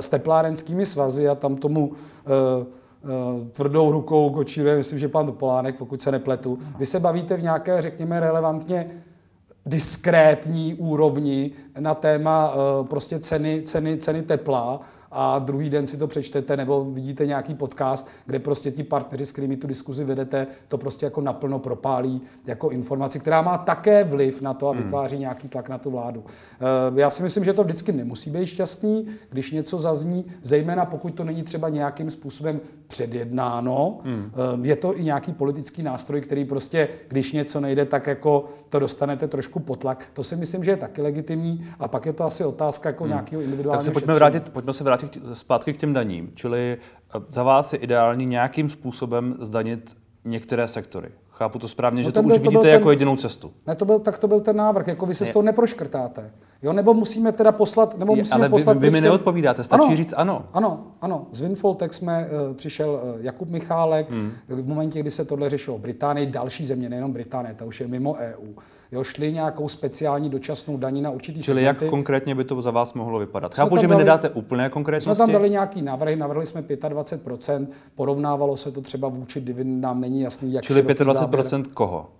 s teplárenskými svazy a tam tomu tvrdou rukou kočíruje, myslím, že pan Topolánek, pokud se nepletu. Vy se bavíte v nějaké, řekněme, relevantně diskrétní úrovni na téma eh, prostě ceny, ceny, ceny tepla a druhý den si to přečtete nebo vidíte nějaký podcast, kde prostě ti partneři, s kterými tu diskuzi vedete, to prostě jako naplno propálí jako informaci, která má také vliv na to a hmm. vytváří hmm. nějaký tlak na tu vládu. Eh, já si myslím, že to vždycky nemusí být šťastný, když něco zazní, zejména pokud to není třeba nějakým způsobem předjednáno. Hmm. Eh, je to i nějaký politický nástroj, který prostě, když něco nejde, tak jako to dostanete trošku potlak. To si myslím, že je taky legitimní a pak je to asi otázka jako hmm. nějakého individuálního Tak se pojďme vrátit, pojďme se vrátit vrátit zpátky k těm daním, čili eh, za vás je ideální nějakým způsobem zdanit některé sektory. Chápu to správně, no že to byl, už vidíte ten, jako jedinou cestu. Ne, to byl, tak to byl ten návrh, jako vy se z toho neproškrtáte. Jo, nebo musíme teda poslat, nebo musíme ale poslat... vy, vy mi neodpovídáte, stačí ano, říct ano. Ano, ano. Z Winfoltek jsme uh, přišel uh, Jakub Michálek, hmm. v momentě, kdy se tohle řešilo Británii, další země, nejenom Británie, ta už je mimo EU jo, šli nějakou speciální dočasnou daní na určitý Čili segmenty. jak konkrétně by to za vás mohlo vypadat? Chápu, že mi nedáte úplné konkrétnosti. Jsme tam dali nějaký návrhy, navrhli jsme 25%, porovnávalo se to třeba vůči dividendám, není jasný, jak Čili 25% záběr. koho?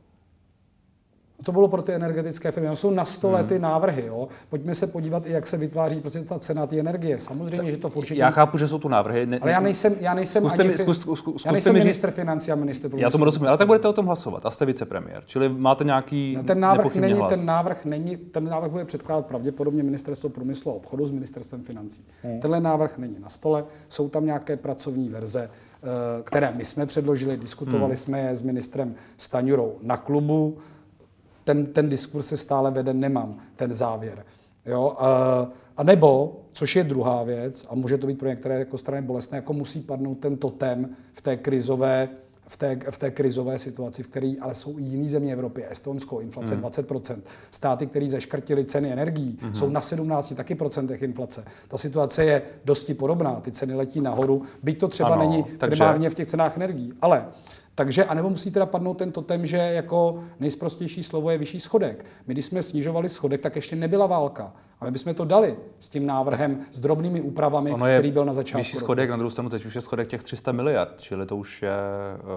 To bylo pro ty energetické firmy. Jsou na stole hmm. ty návrhy. Jo. Pojďme se podívat, jak se vytváří prostě ta cena té energie. Samozřejmě, tak, že to v určitě... Já chápu, že jsou tu návrhy. Ne, ale já nejsem, já nejsem, zkuste ani, mi, zkus, zkus, zkus, já nejsem minister financí a minister Já tomu rozumím, ale tak budete o tom hlasovat a jste vicepremiér. Čili máte nějaký no, ten návrh není, hlas. ten návrh není, ten návrh bude předkládat pravděpodobně ministerstvo průmyslu a obchodu s ministerstvem financí. Hmm. Tenhle návrh není na stole, jsou tam nějaké pracovní verze, eh, které my jsme předložili, diskutovali hmm. jsme je s ministrem Staňurou na klubu ten, ten diskurs se stále vede, nemám ten závěr. Jo? A, a nebo, což je druhá věc, a může to být pro některé jako strany bolestné, jako musí padnout ten totem v té krizové v té, v té krizové situaci, v které ale jsou i jiné země Evropy, Estonsko, inflace mm. 20%, státy, které zeškrtily ceny energií, mm. jsou na 17 taky procentech inflace. Ta situace je dosti podobná, ty ceny letí nahoru, byť to třeba ano, není takže... primárně v těch cenách energií. Ale takže, anebo musí teda padnout ten totem, že jako nejsprostější slovo je vyšší schodek. My, když jsme snižovali schodek, tak ještě nebyla válka. A my bychom to dali s tím návrhem, s drobnými úpravami, ono je který byl na začátku. Vyšší schodek, na druhou stranu teď už je schodek těch 300 miliard, čili to už je...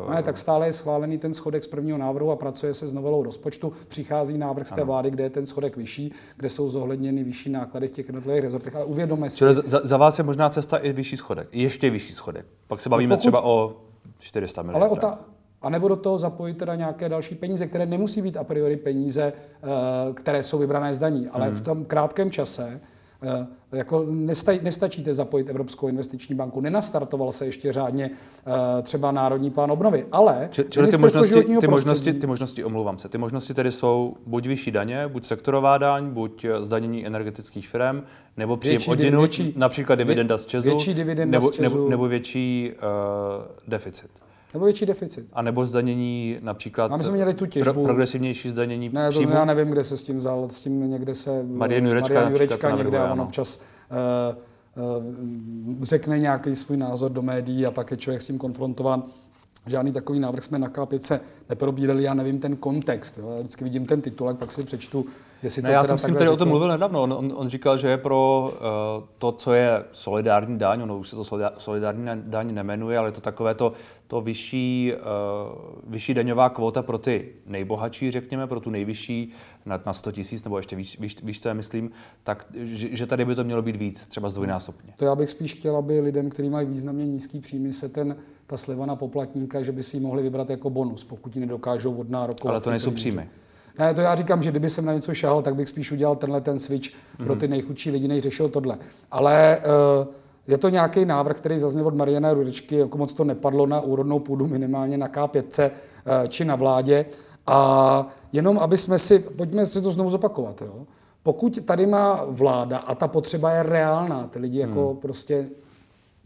Uh... Ne, tak stále je schválený ten schodek z prvního návrhu a pracuje se s novelou rozpočtu. Přichází návrh z té ano. vlády, kde je ten schodek vyšší, kde jsou zohledněny vyšší náklady v těch jednotlivých rezortech. Ale uvědomme si. Čili za, za vás je možná cesta i vyšší schodek, ještě vyšší schodek. Pak se bavíme no pokud, třeba o 400 miliard. Ale o ta, a nebo do toho zapojit teda nějaké další peníze, které nemusí být a priori peníze, eh, které jsou vybrané z daní, ale hmm. v tom krátkém čase eh, jako nestačíte zapojit Evropskou investiční banku. Nenastartoval se ještě řádně eh, třeba Národní plán obnovy, ale Čili ty možnosti, ty, možnosti, ty možnosti, omlouvám se, ty možnosti tedy jsou buď vyšší daně, buď sektorová daň, buď zdanění energetických firm, nebo příjem od například dividenda z Česu, větší dividenda nebo, z Česu. Nebo, nebo větší uh, deficit. Nebo větší deficit. A nebo zdanění například... A my jsme měli tu těžbu. Pro, progresivnější zdanění Ne, to já nevím, kde se s tím vzal. S tím někde se... Marian Jurečka, Marian Jurečka někde a on občas uh, uh, řekne nějaký svůj názor do médií a pak je člověk s tím konfrontován. Žádný takový návrh jsme na K5 neprobírali, já nevím ten kontext. Jo. Já vždycky vidím ten titulek, pak si přečtu, jestli ne, to Já jsem s ním tady o tom mluvil nedávno. On, on, on říkal, že je pro uh, to, co je solidární daň, ono už se to solidární daň nemenuje, ale je to takové to, to vyšší, uh, vyšší daňová kvota pro ty nejbohatší, řekněme, pro tu nejvyšší na, na 100 tisíc, nebo ještě víš, víš, víš, co já myslím, tak že, že tady by to mělo být víc, třeba zdvojnásobně. To já bych spíš chtěl, aby lidem, kteří mají významně nízký příjmy, se ten ta sleva na poplatníka, že by si ji mohli vybrat jako bonus, pokud ji nedokážou odnárokovat. Ale to nejsou příjmy. Ne, to já říkám, že kdyby jsem na něco šahal, tak bych spíš udělal tenhle ten switch mm-hmm. pro ty nejchudší lidi, než řešil tohle. Ale uh, je to nějaký návrh, který zazněl od Mariana Rudečky, jako moc to nepadlo na úrodnou půdu, minimálně na K5 uh, či na vládě. A jenom, aby jsme si, pojďme si to znovu zopakovat. Jo? Pokud tady má vláda a ta potřeba je reálná, ty lidi jako hmm. prostě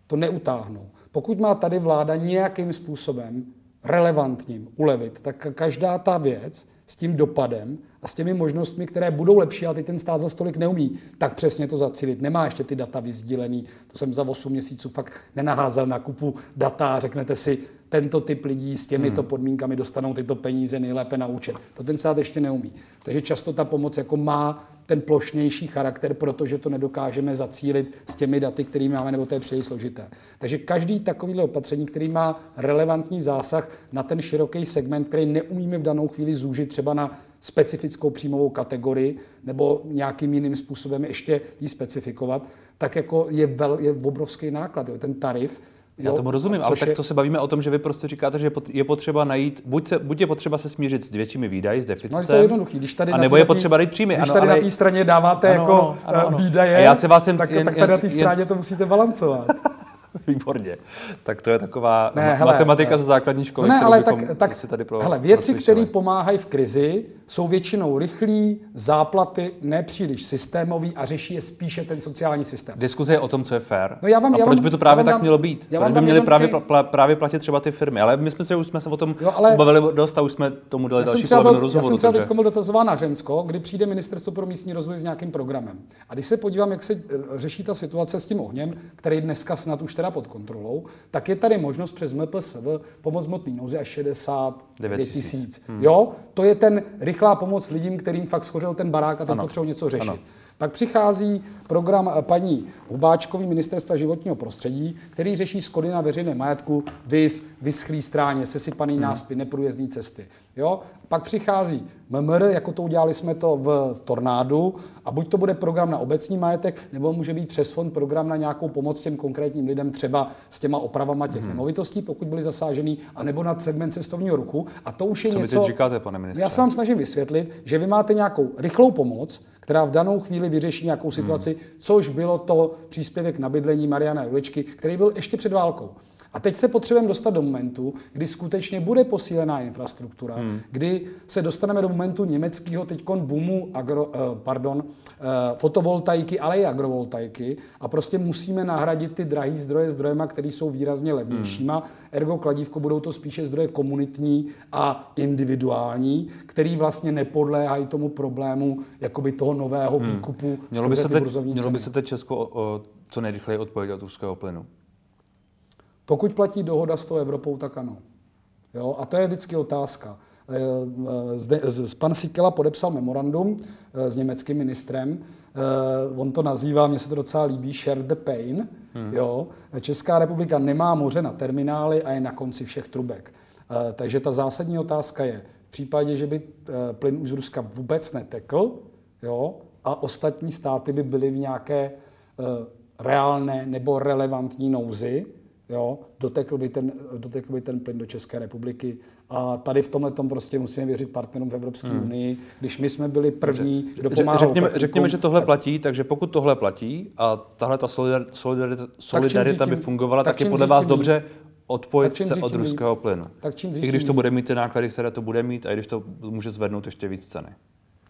to neutáhnou, pokud má tady vláda nějakým způsobem relevantním ulevit, tak každá ta věc s tím dopadem a s těmi možnostmi, které budou lepší, ale teď ten stát za stolik neumí, tak přesně to zacílit. Nemá ještě ty data vyzdílený. To jsem za 8 měsíců fakt nenaházel na kupu data a řeknete si, tento typ lidí s těmito hmm. podmínkami dostanou tyto peníze nejlépe na účet. To ten stát ještě neumí. Takže často ta pomoc jako má ten plošnější charakter, protože to nedokážeme zacílit s těmi daty, které máme, nebo to je příliš složité. Takže každý takovýhle opatření, který má relevantní zásah na ten široký segment, který neumíme v danou chvíli zúžit třeba na specifickou příjmovou kategorii nebo nějakým jiným způsobem ještě ji specifikovat, tak jako je, vel, je obrovský náklad. Jo. Ten tarif já tomu rozumím, ale je... tak to se bavíme o tom, že vy prostě říkáte, že je potřeba najít, buď, se, buď je potřeba se smířit s většími výdaji, s deficitem, no, to je jednoduchý. Když tady a nebo je potřeba dát příjmy. Když ano, tady ale... na té straně dáváte ano, jako ano, ano. výdaje, a já se vás jen, tak, jen, tak tady jen, na té straně jen... to musíte balancovat. *laughs* Výborně. Tak to je taková ne, hele, matematika hele, ze základní školy, ne, ale tak, tak, si tady pro, hele, věci, které pomáhají v krizi, jsou většinou rychlí, záplaty, nepříliš systémový a řeší je spíše ten sociální systém. Diskuze je o tom, co je fér. No já vám, a já proč vám, by to právě tak dám, mělo být? Proč by měly právě, ty... právě platit třeba ty firmy? Ale my jsme se už jsme se o tom jo, ale bavili dost a už jsme tomu dali další polovinu rozhovoru. Já jsem třeba takže... teď byl dotazován na Řensko, kdy přijde ministerstvo pro místní rozvoj s nějakým programem. A když se podívám, jak se eh, řeší ta situace s tím ohněm, který dneska snad už teda pod kontrolou, tak je tady možnost přes MPSV pomoc hmotný nouzi až 69 tisíc. Hmm. Jo, to je ten rychlá pomoc lidem, kterým fakt schořel ten barák a teď potřebují něco řešit. Ano. Pak přichází program paní Hubáčkový ministerstva životního prostředí, který řeší skody na veřejné majetku, vys, vyschlý stráně, sesypaný hmm. náspy, neprůjezdní cesty. Jo? Pak přichází MMR, jako to udělali jsme to v Tornádu, a buď to bude program na obecní majetek, nebo může být přes fond program na nějakou pomoc těm konkrétním lidem, třeba s těma opravama těch hmm. nemovitostí, pokud byly zasážený, anebo na segment cestovního ruchu. A to už je Co něco. Co říkáte, pane ministře? Já se vám snažím vysvětlit, že vy máte nějakou rychlou pomoc, která v danou chvíli vyřeší nějakou situaci, hmm. což bylo to příspěvek na bydlení Mariana Juličky, který byl ještě před válkou. A teď se potřebujeme dostat do momentu, kdy skutečně bude posílená infrastruktura, hmm. kdy se dostaneme do momentu německého teďkon boomu agro, eh, pardon, eh, fotovoltaiky, ale i agrovoltaiky a prostě musíme nahradit ty drahé zdroje zdrojema, které jsou výrazně levnějšíma. Hmm. Ergo kladívko budou to spíše zdroje komunitní a individuální, který vlastně nepodléhají tomu problému jakoby toho nového hmm. výkupu. Mělo by, se teď, mělo by se teď Česko o, co nejrychleji odpovědět od ruského plynu? Pokud platí dohoda s tou Evropou, tak ano. Jo? A to je vždycky otázka. Eh, eh, zde, z, pan Sikela podepsal memorandum eh, s německým ministrem. On to nazývá, mně se to docela líbí, share the pain. Hmm. Jo? Česká republika nemá moře na terminály a je na konci všech trubek. Takže ta zásadní otázka je, v případě, že by plyn už z Ruska vůbec netekl, jo, a ostatní státy by byly v nějaké reálné nebo relevantní nouzi, jo, dotekl, by ten, dotekl by ten plyn do České republiky. A tady v tomhle tom prostě musíme věřit partnerům v Evropské hmm. unii, když my jsme byli první, kdo pomáhal řekněme, řekněme, že tohle platí, takže pokud tohle platí a tahle ta solidarita, solidarita, solidarita by fungovala, tak, tak je podle vás tím, dobře odpojit se od ruského plynu. Tak čím I když to bude mít ty náklady, které to bude mít, a i když to může zvednout ještě víc ceny.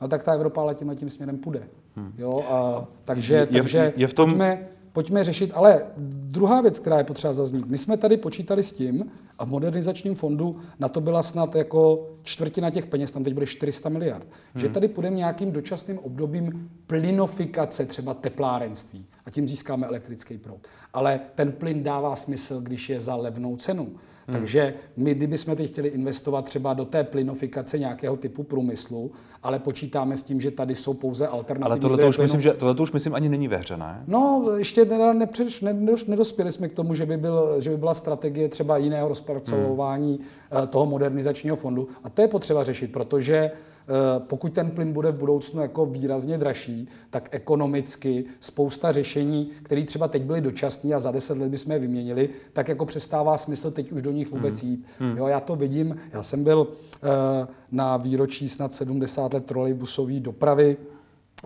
No tak ta Evropa ale tím a tím směrem půjde. Hmm. Jo, a, takže, je, takže je v tom... pojďme, pojďme řešit. Ale druhá věc, která je potřeba zaznít, my jsme tady počítali s tím, a v modernizačním fondu na to byla snad jako čtvrtina těch peněz, tam teď bude 400 miliard, hmm. že tady půjdeme nějakým dočasným obdobím plynofikace třeba teplárenství a tím získáme elektrický proud. Ale ten plyn dává smysl, když je za levnou cenu. Hmm. Takže my, kdybychom teď chtěli investovat třeba do té plynofikace nějakého typu průmyslu, ale počítáme s tím, že tady jsou pouze alternativy. Ale tohle už myslím, že tohle už myslím ani není ve hře, ne? No, ještě nepřeš, nedospěli jsme k tomu, že by, byl, že by byla strategie třeba jiného rozpracování hmm. toho modernizačního fondu. A to je potřeba řešit, protože Eh, pokud ten plyn bude v budoucnu jako výrazně dražší, tak ekonomicky spousta řešení, které třeba teď byly dočasné a za deset let bychom je vyměnili, tak jako přestává smysl teď už do nich vůbec hmm. jít. Hmm. Jo, já to vidím, já jsem byl eh, na výročí snad 70 let trolejbusové dopravy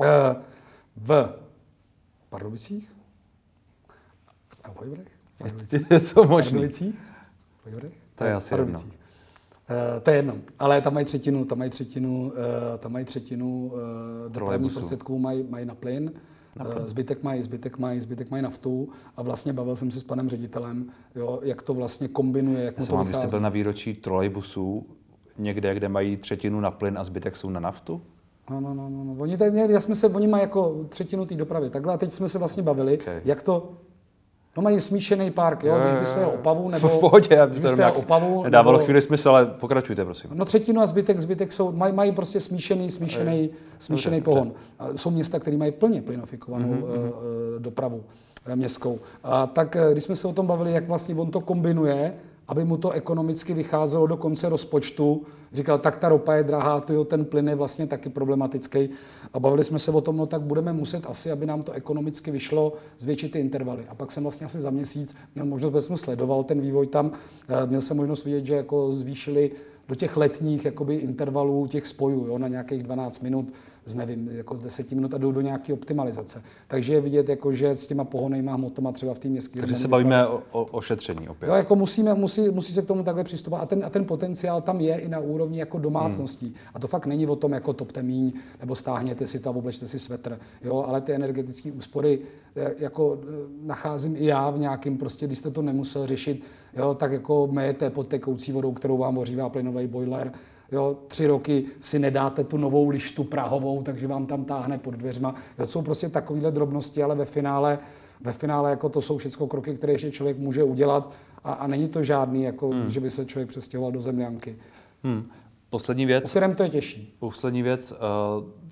eh, v Pardubicích? A v Hojvrech? *laughs* Pardubicích? Jsou možný. Pardubicích? To je asi jedno. Uh, to je jedno, ale tam mají třetinu, tam mají třetinu, uh, tam mají třetinu uh, dopravních prostředků mají, mají na plyn. Uh, zbytek mají, zbytek mají, zbytek mají naftu a vlastně bavil jsem se s panem ředitelem, jo, jak to vlastně kombinuje, jak Já mu to vychází. jste byl na výročí trolejbusů někde, kde mají třetinu na plyn a zbytek jsou na naftu? No, no, no, no. no. Oni, tak, já jsme se, oni mají jako třetinu té dopravy. Takhle a teď jsme se vlastně bavili, okay. jak to No mají smíšený park, jo, když byste jel Opavu, nebo *laughs* v pohodě, když byste jel Opavu. Nedávalo nebo, chvíli smysl, ale pokračujte, prosím. No třetinu a zbytek, zbytek jsou, mají, mají prostě smíšený, smíšený, smíšený pohon. Jsou města, které mají plně plynofikovanou mm-hmm. uh, dopravu uh, městskou. A tak, když jsme se o tom bavili, jak vlastně on to kombinuje, aby mu to ekonomicky vycházelo do konce rozpočtu. Říkal, tak ta ropa je drahá, tyjo, ten plyn je vlastně taky problematický. A bavili jsme se o tom, no tak budeme muset asi, aby nám to ekonomicky vyšlo, zvětšit ty intervaly. A pak jsem vlastně asi za měsíc měl možnost, protože jsem sledoval ten vývoj tam, eh, měl jsem možnost vidět, že jako zvýšili do těch letních jakoby, intervalů těch spojů jo, na nějakých 12 minut z, nevím, jako z 10 minut a jdou do nějaké optimalizace. Takže je vidět, jako, že s těma pohonejma hmotama třeba v té městské... Takže se bavíme o, o šetření opět. Jo, jako musíme, musí, musí se k tomu takhle přistupovat. A ten, a ten potenciál tam je i na úrovni jako domácností. Hmm. A to fakt není o tom, jako topte míň, nebo stáhněte si to a oblečte si svetr. Jo, ale ty energetické úspory eh, jako eh, nacházím i já v nějakým, prostě, když jste to nemusel řešit, jo, tak jako mejete pod tekoucí vodou, kterou vám ořívá plynový boiler, jo, tři roky si nedáte tu novou lištu prahovou, takže vám tam táhne pod dveřma. To jsou prostě takovéhle drobnosti, ale ve finále, ve finále jako to jsou všechno kroky, které ještě člověk může udělat a, a není to žádný, jako, hmm. že by se člověk přestěhoval do zemlянky. Hmm. Poslední věc. U firm to je těžší. Poslední věc, uh,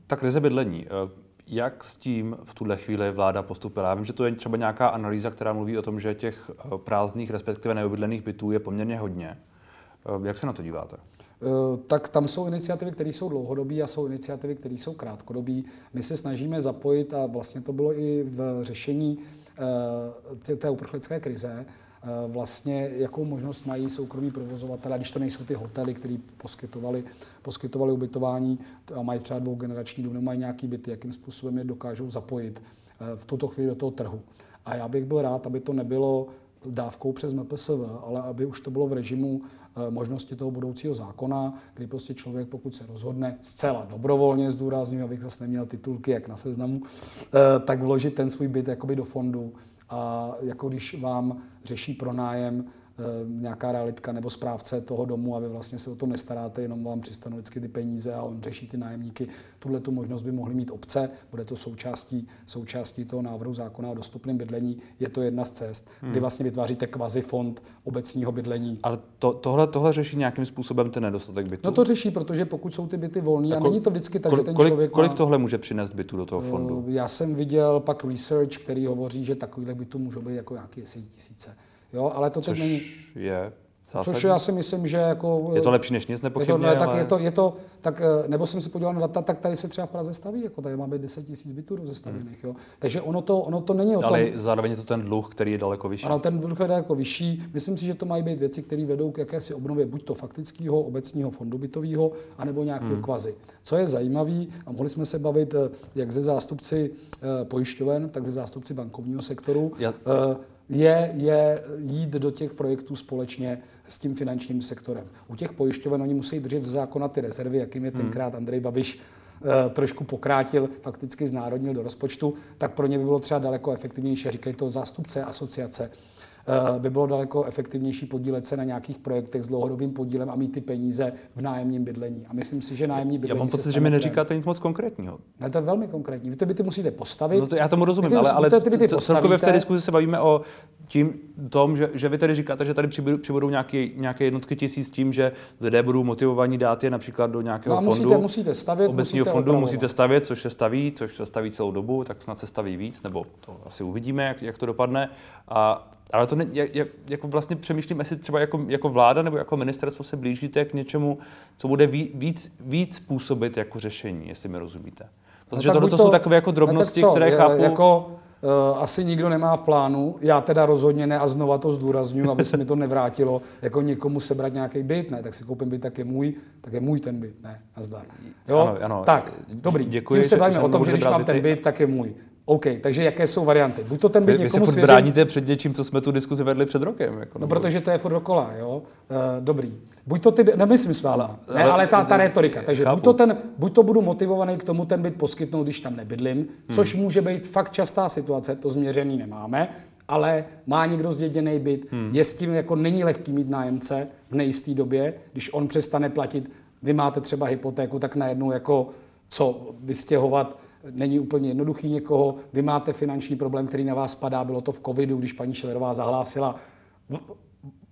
ta krize bydlení. Uh, jak s tím v tuhle chvíli vláda postupila? Já vím, že to je třeba nějaká analýza, která mluví o tom, že těch prázdných, respektive neobydlených bytů je poměrně hodně. Jak se na to díváte? Eh, tak tam jsou iniciativy, které jsou dlouhodobé a jsou iniciativy, které jsou krátkodobé. My se snažíme zapojit, a vlastně to bylo i v řešení eh, té uprchlické krize, eh, vlastně jakou možnost mají soukromí provozovatelé, když to nejsou ty hotely, které poskytovali, poskytovali ubytování a mají třeba dvougenerační dům, mají nějaký byty, jakým způsobem je dokážou zapojit v tuto chvíli do toho trhu. A já bych byl rád, aby to nebylo dávkou přes MPSV, ale aby už to bylo v režimu možnosti toho budoucího zákona, kdy prostě člověk, pokud se rozhodne zcela dobrovolně, zdůraznuju, abych zase neměl titulky jak na seznamu, eh, tak vložit ten svůj byt jakoby do fondu. A jako když vám řeší pronájem Eh, nějaká realitka nebo správce toho domu a vy vlastně se o to nestaráte, jenom vám přistanou vždycky ty peníze a on řeší ty nájemníky. Tuhle tu možnost by mohly mít obce, bude to součástí, součástí toho návrhu zákona o dostupném bydlení. Je to jedna z cest, hmm. kdy vlastně vytváříte kvazi fond obecního bydlení. Ale to, tohle, tohle řeší nějakým způsobem ten nedostatek bytů? No to řeší, protože pokud jsou ty byty volné, a, není to vždycky tak, kol, že ten kolik, člověk. Kolik má, tohle může přinést bytu do toho fondu? Já jsem viděl pak research, který hovoří, že takovýhle bytů můžou být jako nějaké tisíce. Jo, ale to Což teď není. je Zásadní. Což já si myslím, že jako... Je to lepší než nic, nepochybně, je to, ne, tak ale... je to, je to, tak, eh, nebo jsem se podíval na data, tak tady se třeba v Praze staví, jako tady má být 10 tisíc bytů rozestavěných, hmm. jo. Takže ono to, ono to není o tom... Ale zároveň je to ten dluh, který je daleko vyšší. Ano, ten dluh je daleko vyšší. Myslím si, že to mají být věci, které vedou k jakési obnově buď to faktického obecního fondu bytového, anebo nějakého hmm. kvazi. Co je zajímavé, a mohli jsme se bavit eh, jak ze zástupci eh, pojišťoven, tak ze zástupci bankovního sektoru. Já je, je jít do těch projektů společně s tím finančním sektorem. U těch pojišťoven oni musí držet z zákona ty rezervy, jakým je hmm. tenkrát Andrej Babiš eh, trošku pokrátil, fakticky znárodnil do rozpočtu, tak pro ně by bylo třeba daleko efektivnější, říkají to zástupce asociace, by bylo daleko efektivnější podílet se na nějakých projektech s dlouhodobým podílem a mít ty peníze v nájemním bydlení. A myslím si, že nájemní bydlení. Já mám pocit, že mi neříkáte nic moc konkrétního. Ne, to je velmi konkrétní. Vy ty byty musíte postavit. No to já tomu rozumím, ale, ale ty byty celkově v té diskuzi se bavíme o tím, tom, že, že vy tady říkáte, že tady přibudou, přibudou nějaké, nějaké jednotky tisíc tím, že lidé budou motivovaní dát je například do nějakého no musíte, fondu. Musíte stavět, obecního musíte fondu opravovat. musíte stavět, což se staví, což se staví celou dobu, tak snad se staví víc, nebo to asi uvidíme, jak, jak to dopadne. A ale to ne, jak, jako vlastně přemýšlím, jestli třeba jako, jako vláda nebo jako ministerstvo se blížíte k něčemu, co bude víc, víc působit jako řešení, jestli mi rozumíte. Protože no, tohle to, jsou takové jako drobnosti, co, které chápu. Jako, uh, asi nikdo nemá v plánu, já teda rozhodně ne a znova to zdůraznuju, aby se mi to nevrátilo, jako někomu sebrat nějaký byt, ne, tak si koupím byt, tak je můj, tak je můj ten byt, ne, nazdar. Jo? Ano, ano, tak, dobrý, děkuji, tím se bavíme o tom, že když mám ten byt, tak je můj. OK, takže jaké jsou varianty? Buď to ten byt vy, někomu vy se bráníte před něčím, co jsme tu diskuzi vedli před rokem. Jako, no, nebo... protože to je furt dokola, jo. Uh, dobrý. Buď to ty, nemyslím s váma, ne, ale ta, ta retorika. Takže buď to, ten, buď to budu motivovaný k tomu ten byt poskytnout, když tam nebydlím, hmm. což může být fakt častá situace, to změřený nemáme, ale má někdo zděděný byt, hmm. je s tím jako není lehký mít nájemce v nejisté době, když on přestane platit, vy máte třeba hypotéku, tak najednou jako co vystěhovat není úplně jednoduchý někoho. Vy máte finanční problém, který na vás padá. Bylo to v covidu, když paní Šelerová zahlásila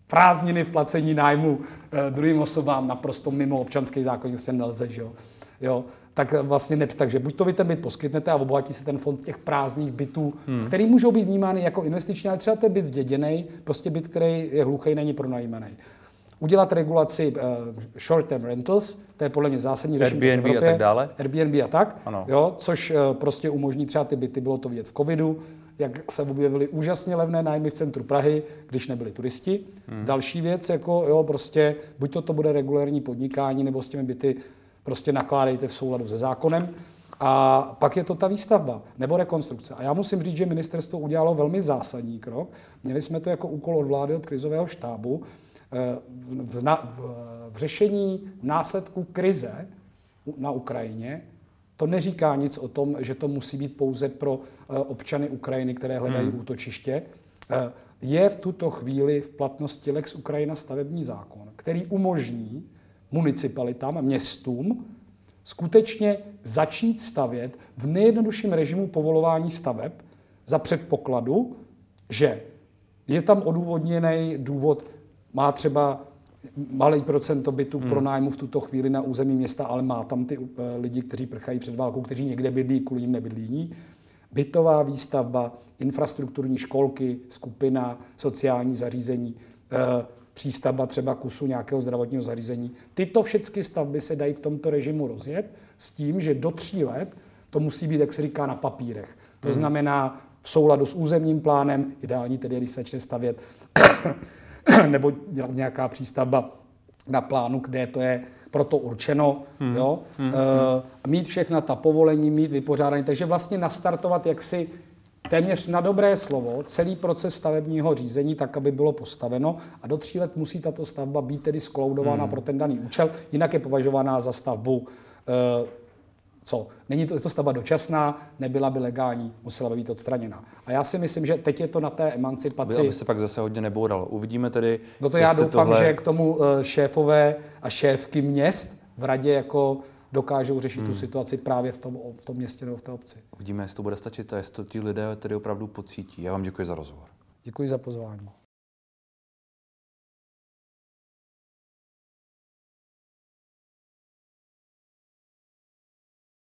prázdniny v placení nájmu eh, druhým osobám naprosto mimo občanský zákon, se nelze, že jo. jo. Tak vlastně ne, takže buď to vy ten byt poskytnete a obohatí se ten fond těch prázdných bytů, hmm. který můžou být vnímány jako investiční, ale třeba ten byt zděděný, prostě byt, který je hluchý, není pronajímaný udělat regulaci uh, short-term rentals, to je podle mě zásadní řešení Airbnb v Evropě, a tak dále. Airbnb a tak, ano. Jo, což uh, prostě umožní třeba ty byty, bylo to vidět v covidu, jak se objevily úžasně levné nájmy v centru Prahy, když nebyli turisti. Hmm. Další věc, jako jo, prostě buď to, to bude regulární podnikání, nebo s těmi byty prostě nakládejte v souladu se zákonem. A pak je to ta výstavba nebo rekonstrukce. A já musím říct, že ministerstvo udělalo velmi zásadní krok. Měli jsme to jako úkol od vlády, od krizového štábu, v, na, v, v řešení následků krize na Ukrajině to neříká nic o tom, že to musí být pouze pro eh, občany Ukrajiny, které hledají hmm. útočiště. Eh, je v tuto chvíli v platnosti Lex Ukrajina stavební zákon, který umožní municipalitám, městům, skutečně začít stavět v nejjednodušším režimu povolování staveb za předpokladu, že je tam odůvodněný důvod má třeba malý procento bytů hmm. pro nájmu v tuto chvíli na území města, ale má tam ty uh, lidi, kteří prchají před válkou, kteří někde bydlí, kvůli jim nebydlí. Bytová výstavba, infrastrukturní školky, skupina, sociální zařízení, uh, přístavba třeba kusu nějakého zdravotního zařízení. Tyto všechny stavby se dají v tomto režimu rozjet s tím, že do tří let to musí být, jak se říká, na papírech. To hmm. znamená v souladu s územním plánem, ideální tedy, když se začne stavět *clears throat* nebo nějaká přístavba na plánu, kde to je proto určeno, hmm. jo? Hmm. E, mít všechna ta povolení, mít vypořádání, takže vlastně nastartovat jaksi téměř na dobré slovo celý proces stavebního řízení tak, aby bylo postaveno a do tří let musí tato stavba být tedy skloudována hmm. pro ten daný účel, jinak je považovaná za stavbu eh, co? Není to, je to stavba dočasná, nebyla by legální, musela by být odstraněna. A já si myslím, že teď je to na té emancipaci. Aby se pak zase hodně nebouralo. Uvidíme tedy. No to já doufám, tohle... že k tomu eh, šéfové a šéfky měst v radě jako dokážou řešit hmm. tu situaci právě v tom, v tom městě nebo v té obci. Uvidíme, jestli to bude stačit a jestli to ti lidé tedy opravdu pocítí. Já vám děkuji za rozhovor. Děkuji za pozvání.